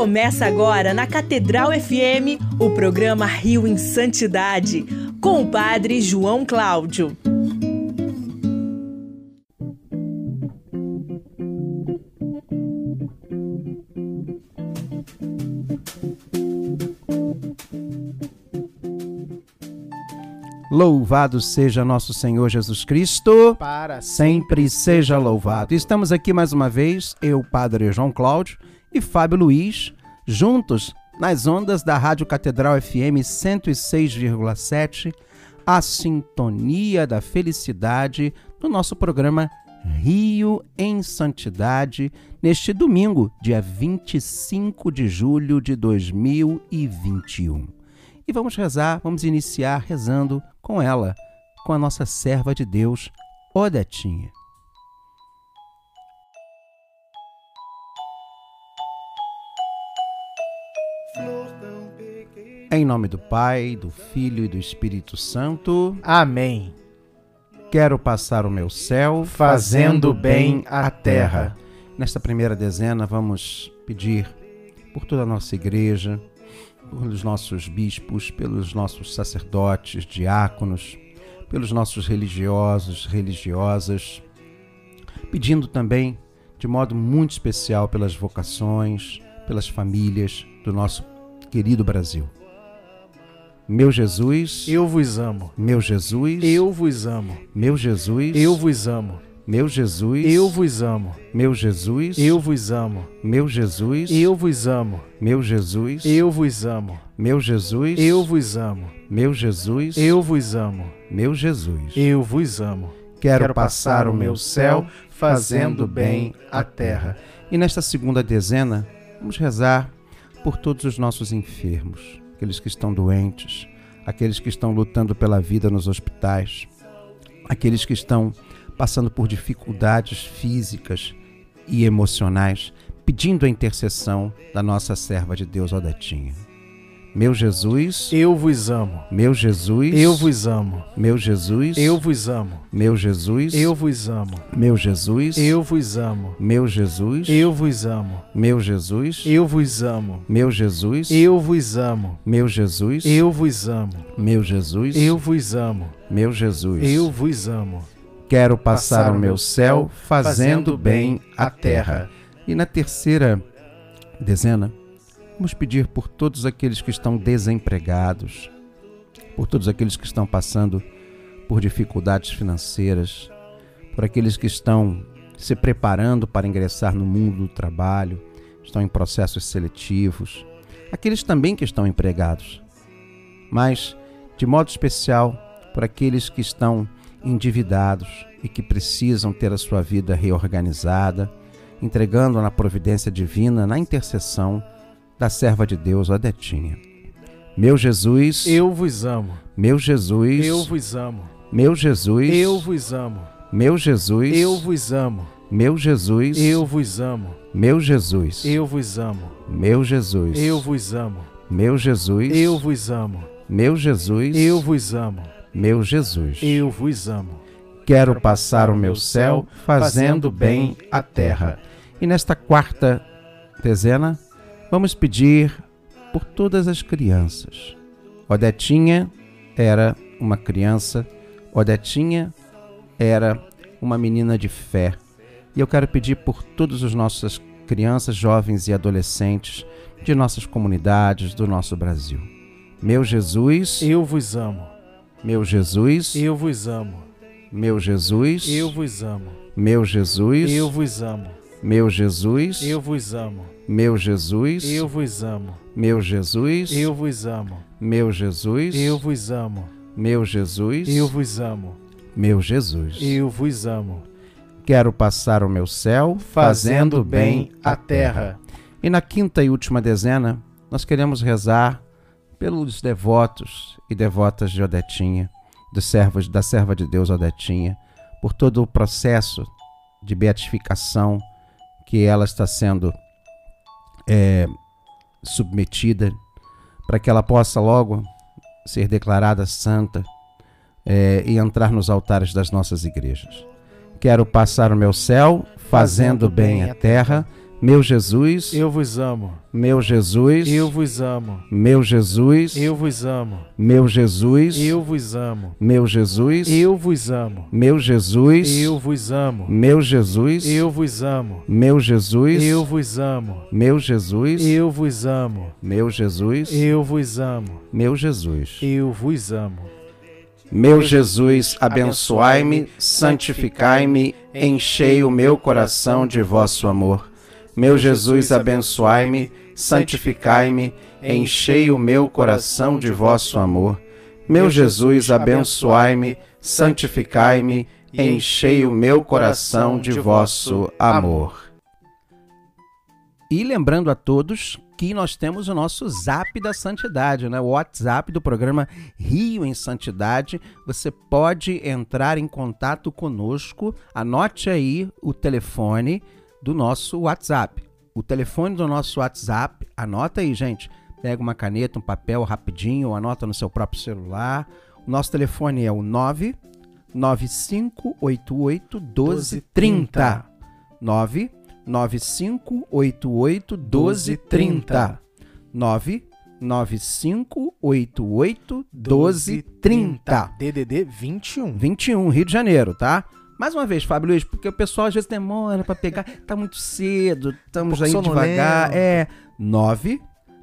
Começa agora na Catedral FM o programa Rio em Santidade, com o Padre João Cláudio. Louvado seja nosso Senhor Jesus Cristo, para sempre seja louvado. Estamos aqui mais uma vez, eu, Padre João Cláudio e Fábio Luiz, juntos nas ondas da Rádio Catedral FM 106,7, a sintonia da felicidade no nosso programa Rio em Santidade, neste domingo, dia 25 de julho de 2021. E vamos rezar, vamos iniciar rezando com ela, com a nossa serva de Deus, Odetinha. Em nome do Pai, do Filho e do Espírito Santo. Amém. Quero passar o meu céu fazendo bem à terra. Nesta primeira dezena, vamos pedir por toda a nossa igreja, pelos nossos bispos, pelos nossos sacerdotes, diáconos, pelos nossos religiosos, religiosas, pedindo também, de modo muito especial, pelas vocações, pelas famílias do nosso querido Brasil. Meu Jesus, eu vos amo. Meu Jesus, eu vos amo. Meu Jesus, eu vos amo. Meu Jesus, eu vos amo. Meu Jesus, eu vos amo. Meu Jesus, eu vos amo. Meu Jesus, eu vos amo. Meu Jesus, eu vos amo. Meu Jesus, eu vos amo. Meu Jesus, eu vos amo. Quero, passar o meu céu fazendo bem a terra. E nesta segunda dezena, vamos rezar por todos os nossos enfermos, aqueles que estão doentes, aqueles que estão lutando pela vida nos hospitais, aqueles que estão passando por dificuldades físicas e emocionais, pedindo a intercessão da nossa serva de Deus, Odetinha. Meu Jesus, eu vos amo. Meu Jesus, eu vos amo. Meu Jesus, eu vos amo. Meu Jesus, eu vos amo. Meu Jesus, eu vos amo. Meu Jesus, eu vos amo. Meu Jesus, eu vos amo. Meu Jesus, eu vos amo. Meu Jesus, eu vos amo. Meu Jesus, eu vos amo. Meu Jesus, eu vos amo. Quero passar o meu céu fazendo bem a terra. E na terceira dezena, vamos pedir por todos aqueles que estão desempregados, por todos aqueles que estão passando por dificuldades financeiras, por aqueles que estão se preparando para ingressar no mundo do trabalho, estão em processos seletivos, aqueles também que estão empregados, mas de modo especial por aqueles que estão endividados e que precisam ter a sua vida reorganizada, entregando na providência divina, na intercessão da serva de Deus, Odetinha. Meu Jesus, eu vos amo. Meu Jesus, eu vos amo. Meu Jesus, eu vos amo. Meu Jesus, eu vos amo. Meu Jesus, eu vos amo. Meu Jesus, eu vos amo. Meu Jesus, eu vos amo. Meu Jesus, eu vos amo. Meu Jesus, eu vos amo. Meu Jesus, eu vos amo. Quero passar o meu céu fazendo bem a terra. E nesta quarta dezena, vamos pedir por todas as crianças. Odetinha era uma criança, Odetinha era uma menina de fé. E eu quero pedir por todas as nossas crianças, jovens e adolescentes de nossas comunidades, do nosso Brasil. Meu Jesus, eu vos amo. Meu Jesus, eu vos amo. Meu Jesus, eu vos amo. Meu Jesus, eu vos amo. Meu Jesus, eu vos amo. Meu Jesus, eu vos amo. Meu Jesus, eu vos amo. Meu Jesus, eu vos amo. Meu Jesus, eu vos amo. Meu Jesus, eu vos amo. Quero passar o meu céu fazendo bem a terra. E na quinta e última dezena, nós queremos rezar pelos devotos e devotas de Odetinha, dos servos da serva de Deus Odetinha, por todo o processo de beatificação que ela está sendo é, submetida, para que ela possa logo ser declarada santa é, e entrar nos altares das nossas igrejas. Quero passar o meu céu fazendo bem a terra, Meu Jesus, Eu vos amo. meu Jesus, Eu vos amo. meu Jesus, Eu vos amo. meu Jesus, Eu vos amo. meu Jesus, Eu vos amo. meu Jesus, Eu vos amo. meu Jesus, Eu vos amo. meu Jesus, Eu vos amo. meu Jesus, Eu vos amo. meu Jesus, Eu vos amo. meu Jesus. Eu vos amo. Meu Jesus, abençoai-me, santificai-me, enchei o meu coração de vosso amor. Meu Jesus, abençoai-me, santificai-me, enchei o meu coração de vosso amor. Meu Jesus, abençoai-me, santificai-me, enchei o meu coração de vosso amor. E lembrando a todos que nós temos o nosso Zap da Santidade, né? o WhatsApp do programa Rio em Santidade. Você pode entrar em contato conosco. Anote aí o telefone do nosso WhatsApp. O telefone do nosso WhatsApp, anota aí, gente. Pega uma caneta, um papel rapidinho, anota no seu próprio celular. O nosso telefone é o 99588 1230. 9 9588 1230. 99588 1230. DDD 21. 21, Rio de Janeiro, tá? Mais uma vez, Fábio Luiz, porque o pessoal às vezes demora pra pegar, tá muito cedo, estamos Um aí devagar. É 9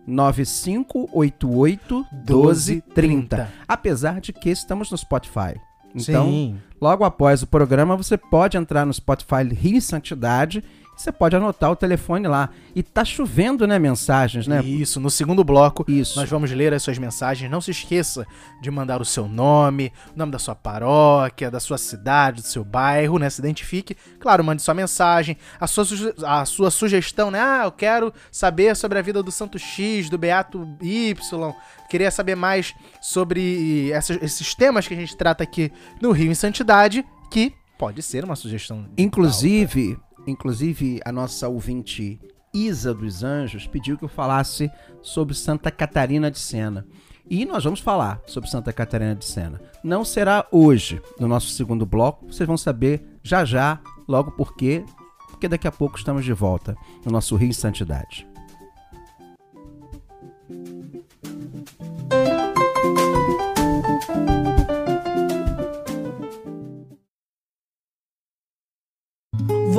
9588 1230. Apesar de que estamos no Spotify. Então, Sim. Logo após o programa, você pode entrar no Spotify Rio Santidade você pode anotar o telefone lá. E tá chovendo, né, mensagens, né? Isso, no segundo bloco, Isso. nós vamos ler as suas mensagens. Não se esqueça de mandar o seu nome, o nome da sua paróquia, da sua cidade, do seu bairro, né? Se identifique. Claro, mande sua mensagem, a sua, a sua sugestão, né? Ah, eu quero saber sobre a vida do Santo X, do Beato Y. Queria saber mais sobre essas- esses temas que a gente trata aqui no Rio em Santidade, que pode ser uma sugestão. Inclusive, inclusive a nossa ouvinte Isa dos Anjos pediu que eu falasse sobre Santa Catarina de Sena. E nós vamos falar sobre Santa Catarina de Sena. Não será hoje, no nosso segundo bloco, vocês vão saber já já, logo porque, porque daqui a pouco estamos de volta no nosso Rio em Santidade.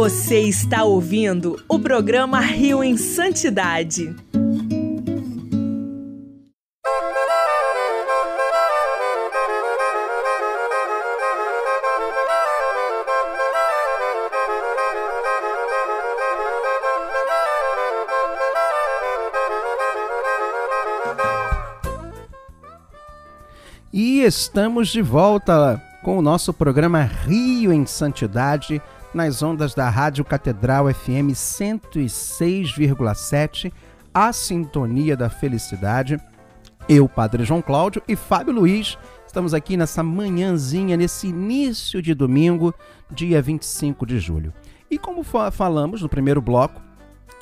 Você está ouvindo o programa Rio em Santidade. E estamos de volta com o nosso programa Rio em Santidade, nas ondas da Rádio Catedral FM 106,7, a sintonia da felicidade. Eu, Padre João Cláudio e Fábio Luiz, estamos aqui nessa manhãzinha, nesse início de domingo, dia 25 de julho. E como fa- falamos no primeiro bloco,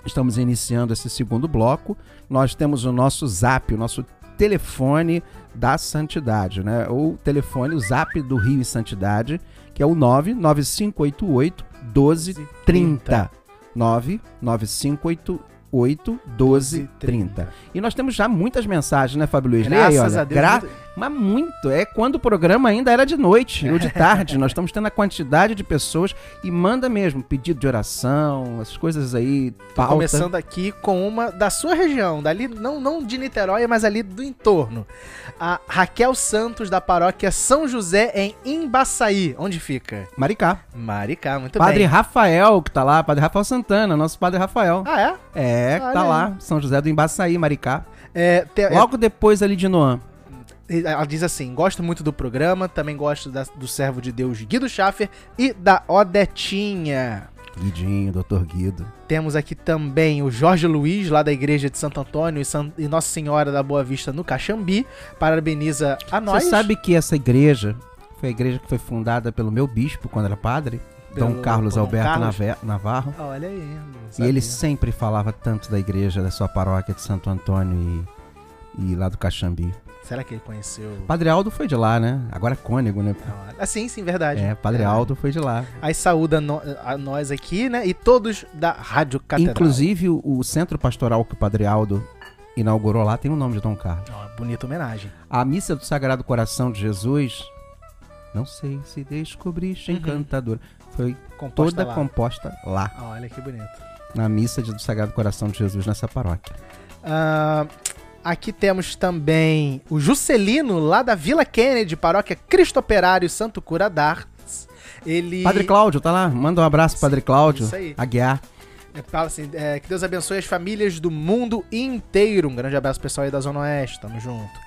estamos iniciando esse segundo bloco, nós temos o nosso zap, o nosso telefone da Santidade, né? O telefone, o zap do Rio e Santidade, que é o 99588 1230. 99588 1230. E nós temos já muitas mensagens, né, Fábio Luiz? Lê aí, Graças olha. a Deus. Gra- muito- Mas muito. É quando o programa ainda era de noite ou de tarde. Nós estamos tendo a quantidade de pessoas e manda mesmo pedido de oração, as coisas aí, pauta. Começando aqui com uma da sua região, dali, não, não de Niterói, mas ali do entorno. A Raquel Santos, da paróquia São José, em Embaçaí. Onde fica? Maricá. Maricá, muito Padre bem. Rafael, que tá lá, Padre Rafael Santana, nosso Padre Rafael. Ah, é? É, tá Olha lá, São José do Embaçaí, Maricá. é, te- Logo depois ali de Noã. Ela diz assim: gosto muito do programa, também gosto da- do servo de Deus Guido Schaffer e da Odetinha. Guidinho, Doutor Guido. Temos aqui também o Jorge Luiz, lá da igreja de Santo Antônio e, San- e Nossa Senhora da Boa Vista no Caxambi. Parabeniza a nós. Você sabe que essa igreja foi a igreja que foi fundada pelo meu bispo quando era padre, Dom Carlos Dom Alberto Carlos? Navarro. Olha aí. E ele sempre falava tanto da igreja, da sua paróquia de Santo Antônio e, e lá do Caxambi. Será que ele conheceu? Padre Aldo foi de lá, né? Agora é cônego, né? Ah, sim, sim, verdade. É, Padre Aldo foi de lá. Aí saúda no, a nós aqui, né? E todos da Rádio Catedral. Inclusive, o, o centro pastoral que o Padre Aldo inaugurou lá tem o nome de Dom Carlos. Oh, bonita homenagem. A missa do Sagrado Coração de Jesus, não sei se descobriste Uhum. encantadora, foi Composta toda lá. composta lá, Olha que bonito. na missa do Sagrado Coração de Jesus nessa paróquia. Ah, aqui temos também o Juscelino, lá da Vila Kennedy, paróquia Cristo Operário Santo Cura d'Artes. Ele. Padre Cláudio, tá lá? Manda um abraço, Padre Cláudio. isso aí. Aguiar. É, Fala assim, é, que Deus abençoe as famílias do mundo inteiro. Um grande abraço pessoal aí da Zona Oeste, tamo junto.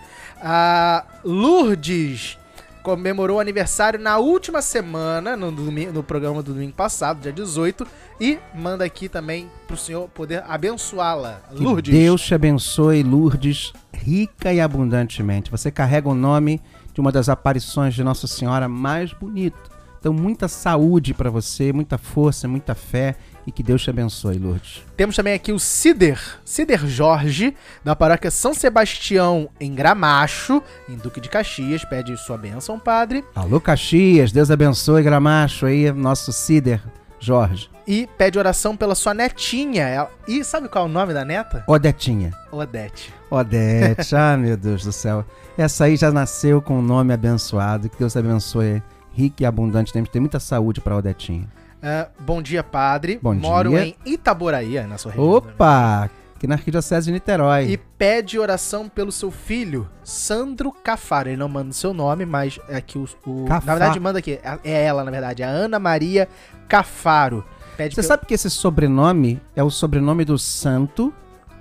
A Lourdes comemorou o aniversário na última semana, no, domingo, no programa do domingo passado, dia 18, e manda aqui também pro senhor poder abençoá-la. Que Lourdes. Deus te abençoe, Lourdes, rica e abundantemente. Você carrega o nome de uma das aparições de Nossa Senhora mais bonita. Então, muita saúde para você, muita força, muita fé e que Deus te abençoe, Lourdes. Temos também aqui o Cider, Cider Jorge, da paróquia São Sebastião, em Gramacho, em Duque de Caxias. Pede sua bênção, padre. Alô, Caxias, Deus abençoe, Gramacho, aí, nosso Cider Jorge. E pede oração pela sua netinha. E sabe qual é o nome da neta? Odetinha. Odete. Odete, ah, meu Deus do céu. Essa aí já nasceu com um nome abençoado. Que Deus abençoe, rica e abundante. Temos que ter muita saúde para Odetinha. Ah, bom dia, padre. Bom Moro dia. em Itaboraí, na sua região. Opa! Aqui na Arquidiocese de Niterói. E pede oração pelo seu filho, Sandro Cafaro. Ele não manda o seu nome, mas é aqui o. o- Cafaro. na verdade, manda aqui. É é ela, na verdade. A Ana Maria Cafaro. Pede Você pelo- sabe que esse sobrenome é o sobrenome do santo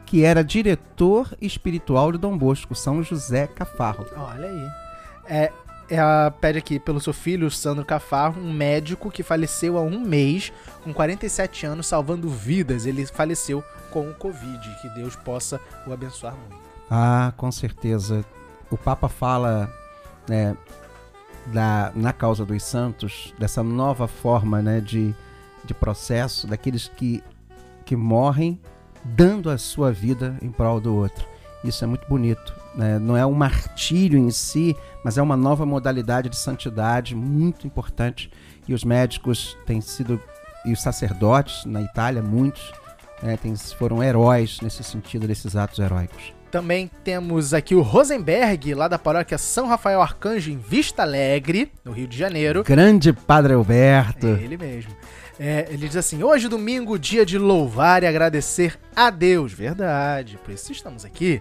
que era diretor espiritual de Dom Bosco, São José Cafarro. Olha aí. É, ela pede aqui pelo seu filho, Sandro Cafarro, um médico que faleceu há um mês, com 47 anos, salvando vidas. Ele faleceu com o Covid. Que Deus possa o abençoar muito. Ah, com certeza. O Papa fala né, da, na causa dos santos, dessa nova forma né, de, de processo, daqueles que, que morrem dando a sua vida em prol do outro. Isso é muito bonito. né? Não é um martírio em si, mas é uma nova modalidade de santidade muito importante. E os médicos têm sido, e os sacerdotes na Itália, muitos, né, têm- foram heróis nesse sentido, desses atos heróicos. Também temos aqui o Rosenberg, lá da paróquia São Rafael Arcanjo, em Vista Alegre, no Rio de Janeiro. Grande Padre Alberto. É ele mesmo. É, ele diz assim: hoje, domingo, dia de louvar e agradecer a Deus. Verdade, por isso estamos aqui.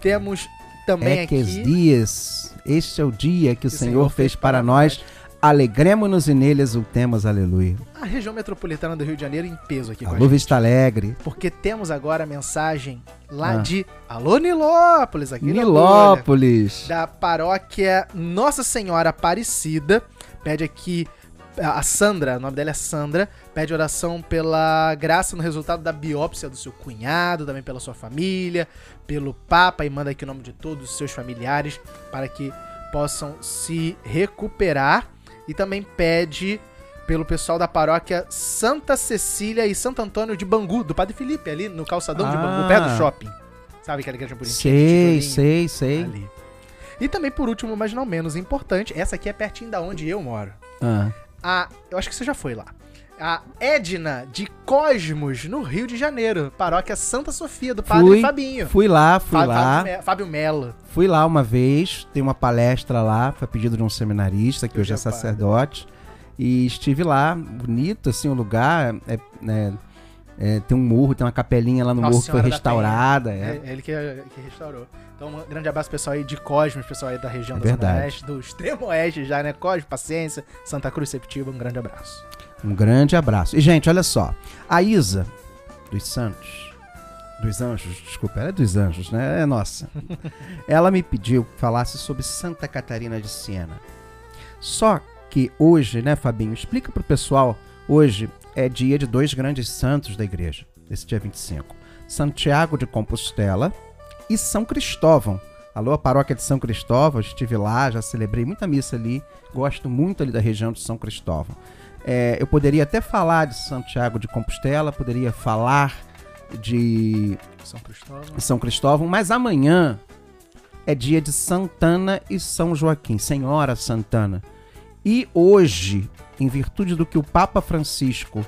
Temos também é que aqui. dias, este é o dia que o Senhor fez para nós. Alegremos-nos e nele exultemos, aleluia. A região metropolitana do Rio de Janeiro em peso aqui com a Alô gente. Vista Alegre, Porque temos agora a mensagem lá Ah. de Alô Nilópolis, aqui bolha, Nilópolis. da paróquia Nossa Senhora Aparecida. Pede aqui a Sandra, o nome dela é Sandra, pede oração pela graça no resultado da biópsia do seu cunhado, também pela sua família, pelo Papa e manda aqui o nome de todos os seus familiares para que possam se recuperar. E também pede pelo pessoal da paróquia Santa Cecília e Santo Antônio de Bangu, do Padre Felipe, ali no calçadão de Bangu, Ah. perto do shopping. Sabe aquela igreja bonitinha? Sei, sei, sei. ali. E também, por último, mas não menos importante, essa aqui é pertinho da onde eu moro. Ah, A, eu acho que você já foi lá. A Edna de Cosmos, no Rio de Janeiro. Paróquia Santa Sofia, do Padre Fui, Fabinho. fui lá, fui lá. Fábio, Me- Fábio Mello. Fui lá uma vez, tem uma palestra lá, foi pedido de um seminarista, que Que hoje é é padre. sacerdote. E estive lá, bonito assim o lugar. É, é, é, tem um morro, tem uma capelinha lá no Nossa morro que foi restaurada. É, É, ele que, que restaurou. Então, um grande abraço pessoal aí de Cosmos, pessoal aí da região É da Zona. Oeste, do extremo oeste já, né? Cosmos, Paciência, Santa Cruz, Septiba, um grande abraço. Um grande abraço. E, gente, olha só. A Isa dos Santos, dos Anjos, desculpa, ela é dos Anjos, né? É nossa. ela me pediu que falasse sobre Santa Catarina de Siena. Só que hoje, né, Fabinho? Explica pro pessoal. Hoje é dia de dois grandes santos da igreja, esse dia 25. Santiago de Compostela e São Cristóvão. Alô, a paróquia de São Cristóvão, estive lá, já celebrei muita missa ali, gosto muito ali da região de São Cristóvão. É, eu poderia até falar de Santiago de Compostela, poderia falar de São Cristóvão. São Cristóvão, mas amanhã é dia de Santana e São Joaquim, Senhora Santana. E hoje, em virtude do que o Papa Francisco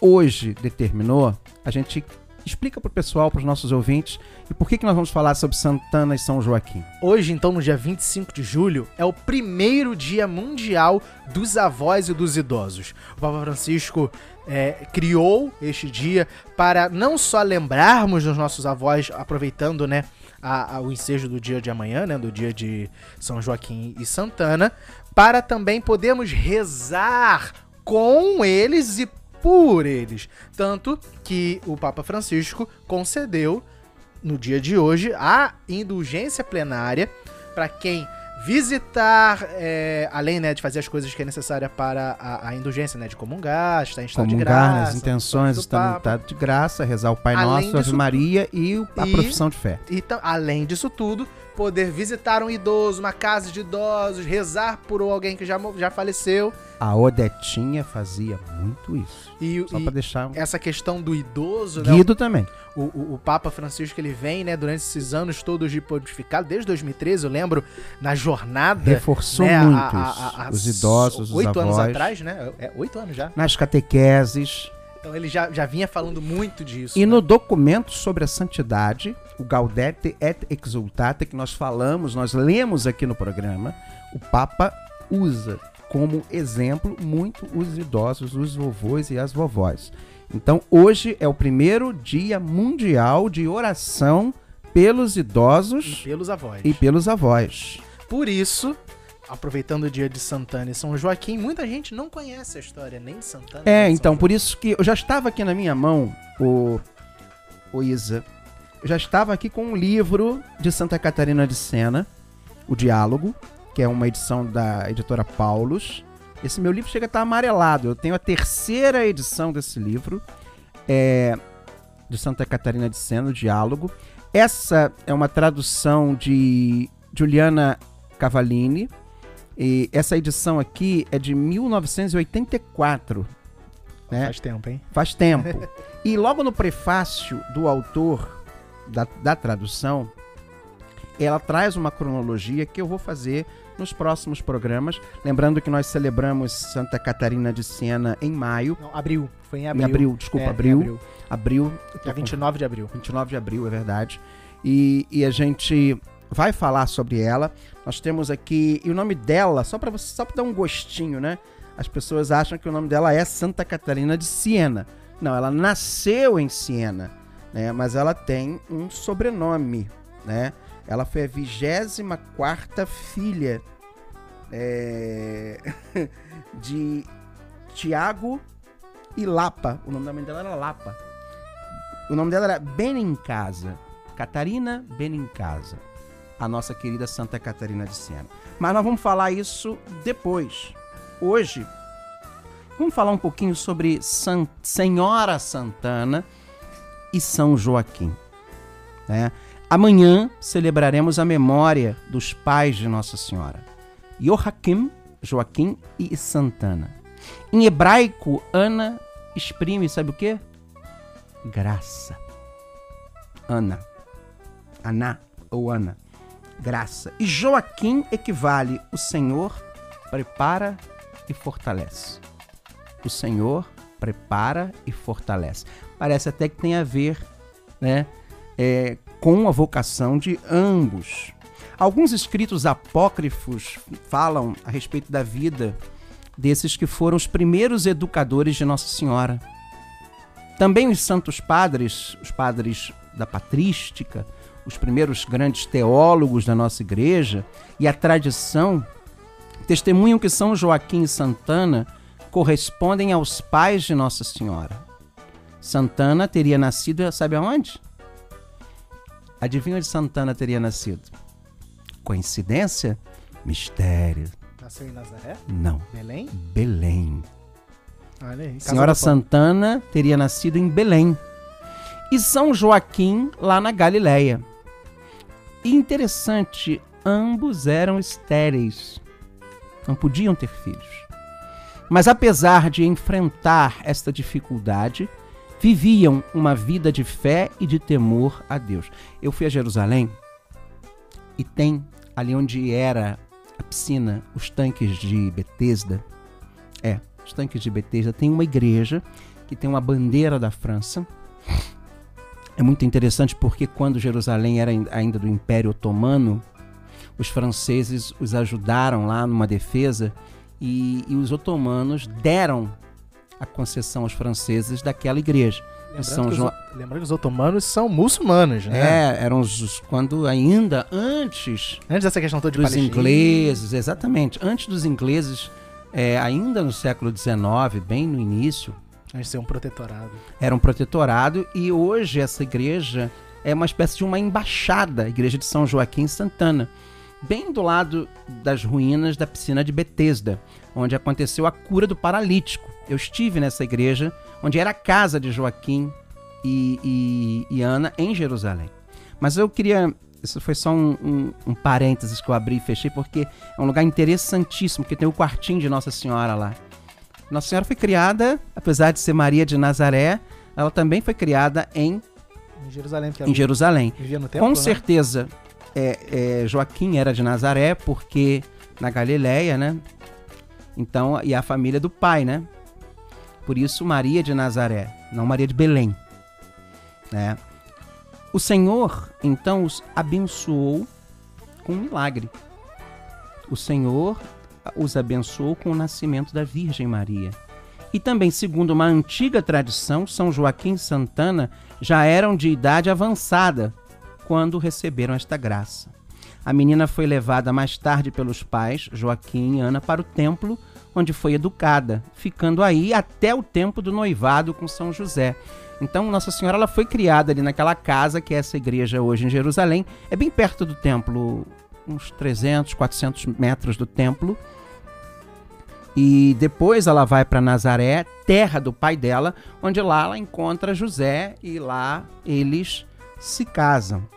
hoje determinou, a gente explica para o pessoal, para os nossos ouvintes, e por que, que nós vamos falar sobre Santana e São Joaquim. Hoje, então, no dia 25 de julho, é o primeiro dia mundial dos avós e dos idosos. O Papa Francisco é, criou este dia para não só lembrarmos dos nossos avós, aproveitando, né, a, a, o ensejo do dia de amanhã, né, do dia de São Joaquim e Santana, para também podermos rezar com eles e por eles. Tanto que o Papa Francisco concedeu, no dia de hoje, a indulgência plenária para quem visitar, é, além né, de fazer as coisas que é necessária para a, a indulgência, né, de comungar, estar em estado comungar, de graça. Né, as intenções estão em estado de graça, rezar o Pai além Nosso, Ave Maria e a e, profissão de fé. E, além disso tudo, poder visitar um idoso, uma casa de idosos, rezar por alguém que já, já faleceu. A Odetinha fazia muito isso. E, Só para deixar essa questão do idoso, Guido né? também. O, o, o, Papa Francisco ele vem, né, durante esses anos todos de pontificado, desde 2013, eu lembro na jornada, reforçou né, muito a, a, a, os idosos, os oito anos atrás, né? É oito anos já. Nas catequeses. Então ele já, já vinha falando muito disso. E né? no documento sobre a santidade, o Gaudete et Exultate, que nós falamos, nós lemos aqui no programa, o Papa usa como exemplo muito os idosos, os vovôs e as vovós. Então hoje é o primeiro dia mundial de oração pelos idosos e pelos avós. E pelos avós. Por isso, aproveitando o dia de Santana e São Joaquim, muita gente não conhece a história nem de Santana. É, então, Joaquim. por isso que eu já estava aqui na minha mão, o, o Isa, já estava aqui com um livro de Santa Catarina de Sena, O Diálogo, que é uma edição da editora Paulus. Esse meu livro chega a estar amarelado. Eu tenho a terceira edição desse livro, é, de Santa Catarina de Sena, O Diálogo. Essa é uma tradução de Juliana Cavallini, e essa edição aqui é de 1984. Né? Faz tempo, hein? Faz tempo. e logo no prefácio do autor da, da tradução, ela traz uma cronologia que eu vou fazer nos próximos programas. Lembrando que nós celebramos Santa Catarina de Siena em maio. Não, abril. Foi em abril. Em abril, desculpa, é, abril. abril. Abril. Dia 29 de abril. 29 de abril, é verdade. E, e a gente vai falar sobre ela. Nós temos aqui e o nome dela, só para você só para dar um gostinho, né? As pessoas acham que o nome dela é Santa Catarina de Siena. Não, ela nasceu em Siena, né? Mas ela tem um sobrenome, né? Ela foi a 24 filha é... de Tiago e Lapa. O nome da mãe dela era Lapa. O nome dela era Benincasa. Catarina Benincasa a nossa querida Santa Catarina de Sena. Mas nós vamos falar isso depois. Hoje, vamos falar um pouquinho sobre San... Senhora Santana e São Joaquim. Né? Amanhã celebraremos a memória dos pais de Nossa Senhora, Joaquim, Joaquim e Santana. Em hebraico, Ana exprime, sabe o que? Graça. Ana. Ana ou Ana graça. E Joaquim equivale o Senhor prepara e fortalece. O Senhor prepara e fortalece. Parece até que tem a ver né, é, com a vocação de ambos. Alguns escritos apócrifos falam a respeito da vida desses que foram os primeiros educadores de Nossa Senhora. Também os santos padres, os padres da patrística, os primeiros grandes teólogos da nossa igreja e a tradição testemunham que São Joaquim e Santana correspondem aos pais de Nossa Senhora. Santana teria nascido, sabe aonde? Adivinha onde Santana teria nascido? Coincidência? Mistério. Nasceu em Nazaré? Não. Belém? Belém. Olha aí, Senhora Santana teria nascido em Belém. E São Joaquim lá na Galileia. E interessante, ambos eram estéreis. Não podiam ter filhos. Mas apesar de enfrentar esta dificuldade, viviam uma vida de fé e de temor a Deus. Eu fui a Jerusalém e tem ali onde era a piscina, os tanques de Betesda. É, os tanques de Betesda tem uma igreja que tem uma bandeira da França. É muito interessante porque quando Jerusalém era ainda do Império Otomano, os franceses os ajudaram lá numa defesa e, e os otomanos deram a concessão aos franceses daquela igreja. Lembrando, São que Jo- os, lembrando que os otomanos são muçulmanos, né? É, eram os, quando ainda antes Antes dessa questão toda de dos Palestina. ingleses, exatamente, antes dos ingleses, é, ainda no século XIX, bem no início, Antes de ser um protetorado. era um protetorado e hoje essa igreja é uma espécie de uma embaixada, a igreja de São Joaquim em Santana, bem do lado das ruínas da piscina de Betesda, onde aconteceu a cura do paralítico. Eu estive nessa igreja, onde era a casa de Joaquim e, e- e Ana em Jerusalém. Mas eu queria. Isso foi só um, um, um parênteses que eu abri e fechei, porque é um lugar interessantíssimo, porque tem o quartinho de Nossa Senhora lá. Nossa Senhora foi criada, apesar de ser Maria de Nazaré, ela também foi criada em, Em Jerusalém, em Jerusalém. vivia no templo, Com né? É, é, Joaquim era de Nazaré, porque na Galileia, né? Então, e a família do pai, né? Por isso, Maria de Nazaré, não Maria de Belém. Né? O Senhor, então, os abençoou com um milagre. O Senhor os abençoou com o nascimento da Virgem Maria. E também, segundo uma antiga tradição, São Joaquim e Santana já eram de idade avançada quando receberam esta graça. A menina foi levada mais tarde pelos pais, Joaquim e Ana, para o templo, onde foi educada, ficando aí até o tempo do noivado com São José. Então, Nossa Senhora ela foi criada ali naquela casa, que é essa igreja hoje em Jerusalém. É bem perto do templo, uns 300, 400 metros do templo. E depois ela vai para Nazaré, terra do pai dela, onde lá ela encontra José e lá eles se casam.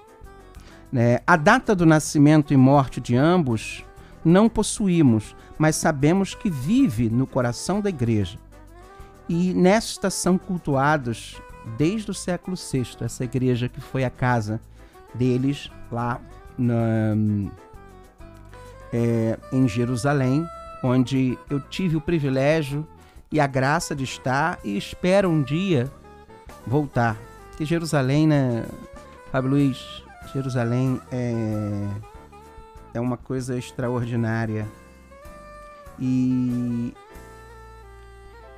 Né? A data do nascimento e morte de ambos não possuímos, mas sabemos que vive no coração da igreja. E nesta são cultuados desde o século VI, essa igreja que foi a casa deles lá na, é, em Jerusalém, onde eu tive o privilégio e a graça de estar e espero um dia voltar. Que Jerusalém, né, Fábio Luiz, Jerusalém é, é uma coisa extraordinária. E,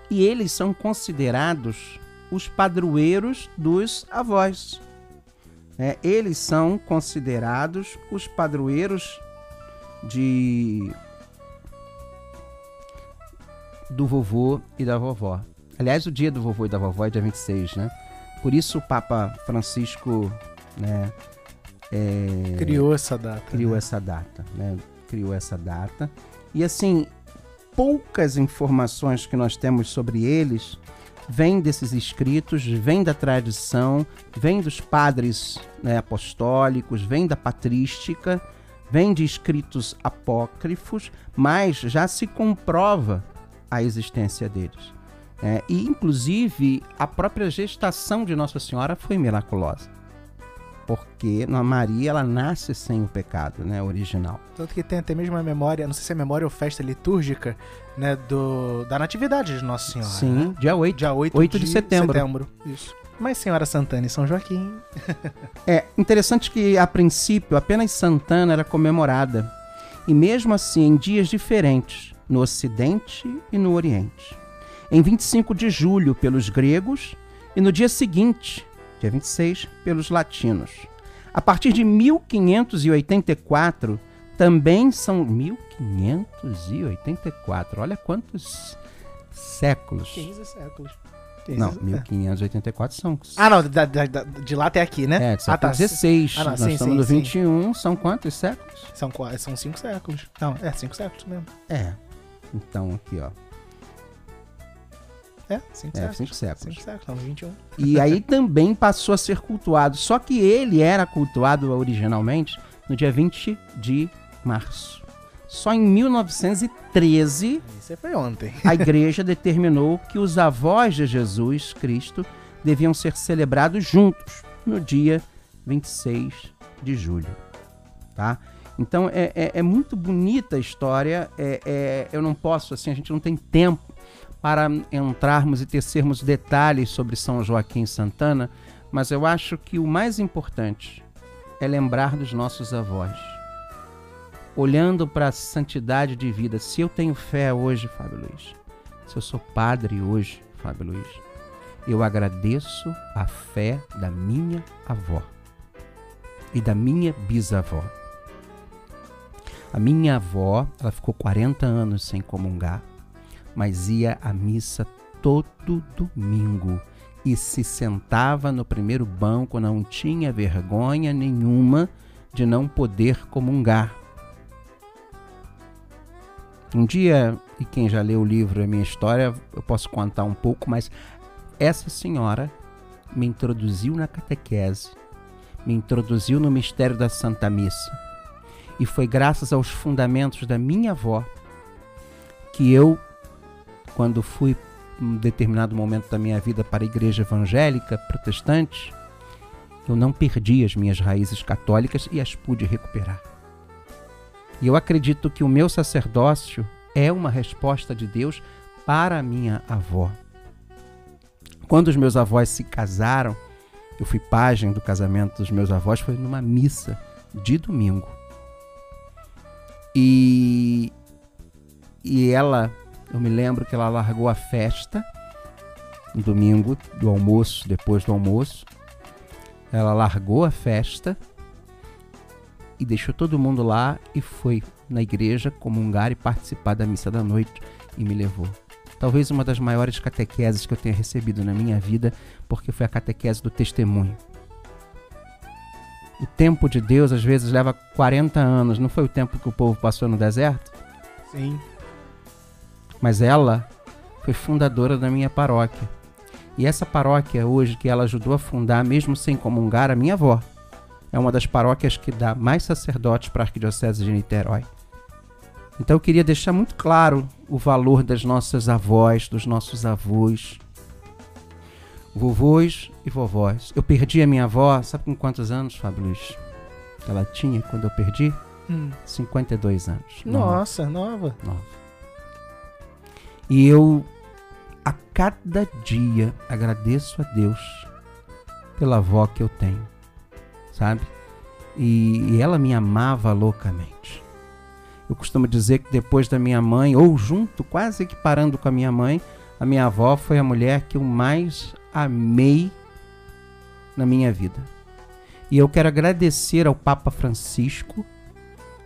e eles são considerados os padroeiros dos avós. né? eles são considerados os padroeiros de do vovô e da vovó. Aliás, o dia do vovô e da vovó é dia 26, né? Por isso o Papa Francisco, né, é, Criou essa data. criou né? essa data, né? Criou essa data. E assim, poucas informações que nós temos sobre eles vêm desses escritos, vêm da tradição, vêm dos padres né, apostólicos, vêm da patrística, vêm de escritos apócrifos, mas já se comprova a existência deles. É, e, inclusive, a própria gestação de Nossa Senhora foi miraculosa. Porque a Maria, ela nasce sem o pecado, né, original. Tanto que tem até mesmo a memória, não sei se é memória ou festa litúrgica, né, do, da natividade de Nossa Senhora. Sim, né? dia 8. Dia 8, 8 de setembro. Isso. Mas Senhora Santana e São Joaquim. É interessante que, a princípio, apenas Santana era comemorada. E mesmo assim, em dias diferentes, no Ocidente e no Oriente. Em 25 de julho, pelos gregos, e no dia seguinte, dia 26, pelos latinos. A partir de 1584, também são 1584. Olha quantos séculos. 15 séculos. Não, 15 é. 1584 são. Ah, não, da- da- de lá até aqui, né? É, de ah, tá. século 16. Ah, não, Nós sim, estamos sim, no sim. 21. São quantos séculos? São, são cinco séculos. Não, é cinco séculos mesmo. É. Então, aqui, ó. É, cinco É, séculos. cinco séculos. Cinco séculos, estamos no 21. E aí também passou a ser cultuado. Só que ele era cultuado originalmente no dia 20 de março. Só em 1913 Isso foi ontem. a igreja determinou que os avós de Jesus Cristo deviam ser celebrados juntos no dia 26 de julho. tá? Então é, é, é muito bonita a história. É, é, eu não posso, assim, a gente não tem tempo para entrarmos e tecermos detalhes sobre São Joaquim Santana, mas eu acho que o mais importante é lembrar dos nossos avós. Olhando para a santidade de vida. Se eu tenho fé hoje, Fábio Luiz, se eu sou padre hoje, Fábio Luiz, eu agradeço a fé da minha avó e da minha bisavó. A minha avó, ela ficou 40 anos sem comungar, mas ia à missa todo domingo e se sentava no primeiro banco, não tinha vergonha nenhuma de não poder comungar. Um dia, e quem já leu o livro A Minha História, eu posso contar um pouco, mas essa senhora me introduziu na catequese, me introduziu no mistério da Santa Missa. E foi graças aos fundamentos da minha avó que eu, quando fui um determinado momento da minha vida para a igreja evangélica protestante, eu não perdi as minhas raízes católicas e as pude recuperar. E eu acredito que o meu sacerdócio é uma resposta de Deus para a minha avó. Quando os meus avós se casaram, eu fui pajem do casamento dos meus avós, foi numa missa de domingo. E, e ela eu me lembro que ela largou a festa no domingo do almoço, depois do almoço. Ela largou a festa e deixou todo mundo lá e foi na igreja comungar e participar da missa da noite e me levou. Talvez uma das maiores catequeses que eu tenha recebido na minha vida, porque foi a catequese do testemunho. O tempo de Deus às vezes leva 40 anos, não foi o tempo que o povo passou no deserto? Sim mas ela foi fundadora da minha paróquia. E essa paróquia hoje que ela ajudou a fundar, mesmo sem comungar, a minha avó, é uma das paróquias que dá mais sacerdotes para a Arquidiocese de Niterói. Então eu queria deixar muito claro o valor das nossas avós, dos nossos avós, vovôs e vovós. Eu perdi a minha avó, sabe com quantos anos, Fábio Luiz? Ela tinha quando eu perdi? Hum. 52 anos. Nossa, nova. Nova. E eu, a cada dia, agradeço a Deus pela avó que eu tenho, sabe? E, e ela me amava loucamente. Eu costumo dizer que depois da minha mãe, ou junto, quase que parando com a minha mãe, a minha avó foi a mulher que eu mais amei na minha vida. E eu quero agradecer ao Papa Francisco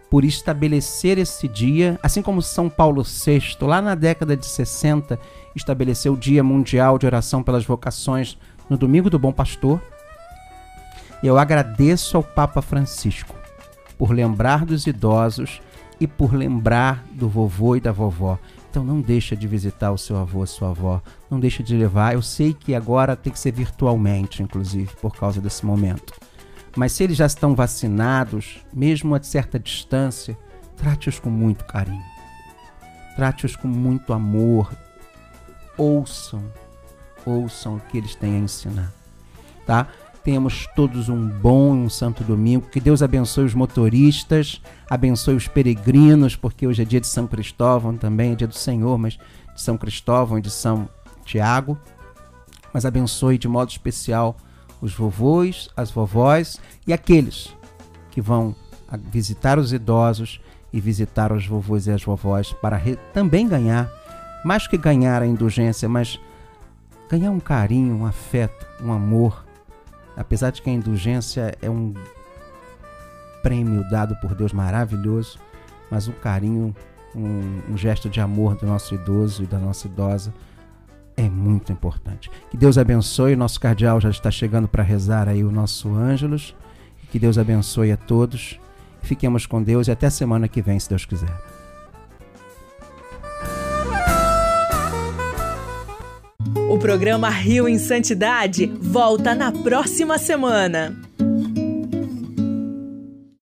por estabelecer esse dia, assim como São Paulo VI, lá na década de 60, estabeleceu o Dia Mundial de Oração pelas Vocações no Domingo do Bom Pastor. Eu agradeço ao Papa Francisco por lembrar dos idosos e por lembrar do vovô e da vovó. Então não deixa de visitar o seu avô, a sua avó. Não deixa de levar. Eu sei que agora tem que ser virtualmente, inclusive, por causa desse momento. Mas se eles já estão vacinados, mesmo a certa distância, trate-os com muito carinho. Trate-os com muito amor. Ouçam, ouçam o que eles têm a ensinar. Tá? Tenhamos todos um bom e um santo domingo. Que Deus abençoe os motoristas, abençoe os peregrinos, porque hoje é dia de São Cristóvão também, é dia do Senhor, mas de São Cristóvão e de São Tiago. Mas abençoe de modo especial os vovôs, as vovós e aqueles que vão visitar os idosos e visitar os vovôs e as vovós para também ganhar, mais que ganhar a indulgência, mas ganhar um carinho, um afeto, um amor. Apesar de que a indulgência é um prêmio dado por Deus maravilhoso, mas o carinho, um, um gesto de amor do nosso idoso e da nossa idosa é muito importante. Que Deus abençoe. O nosso cardeal já está chegando para rezar aí o nosso Ângelos. Que Deus abençoe a todos. Fiquemos com Deus e até semana que vem, se Deus quiser. O programa Rio em Santidade volta na próxima semana.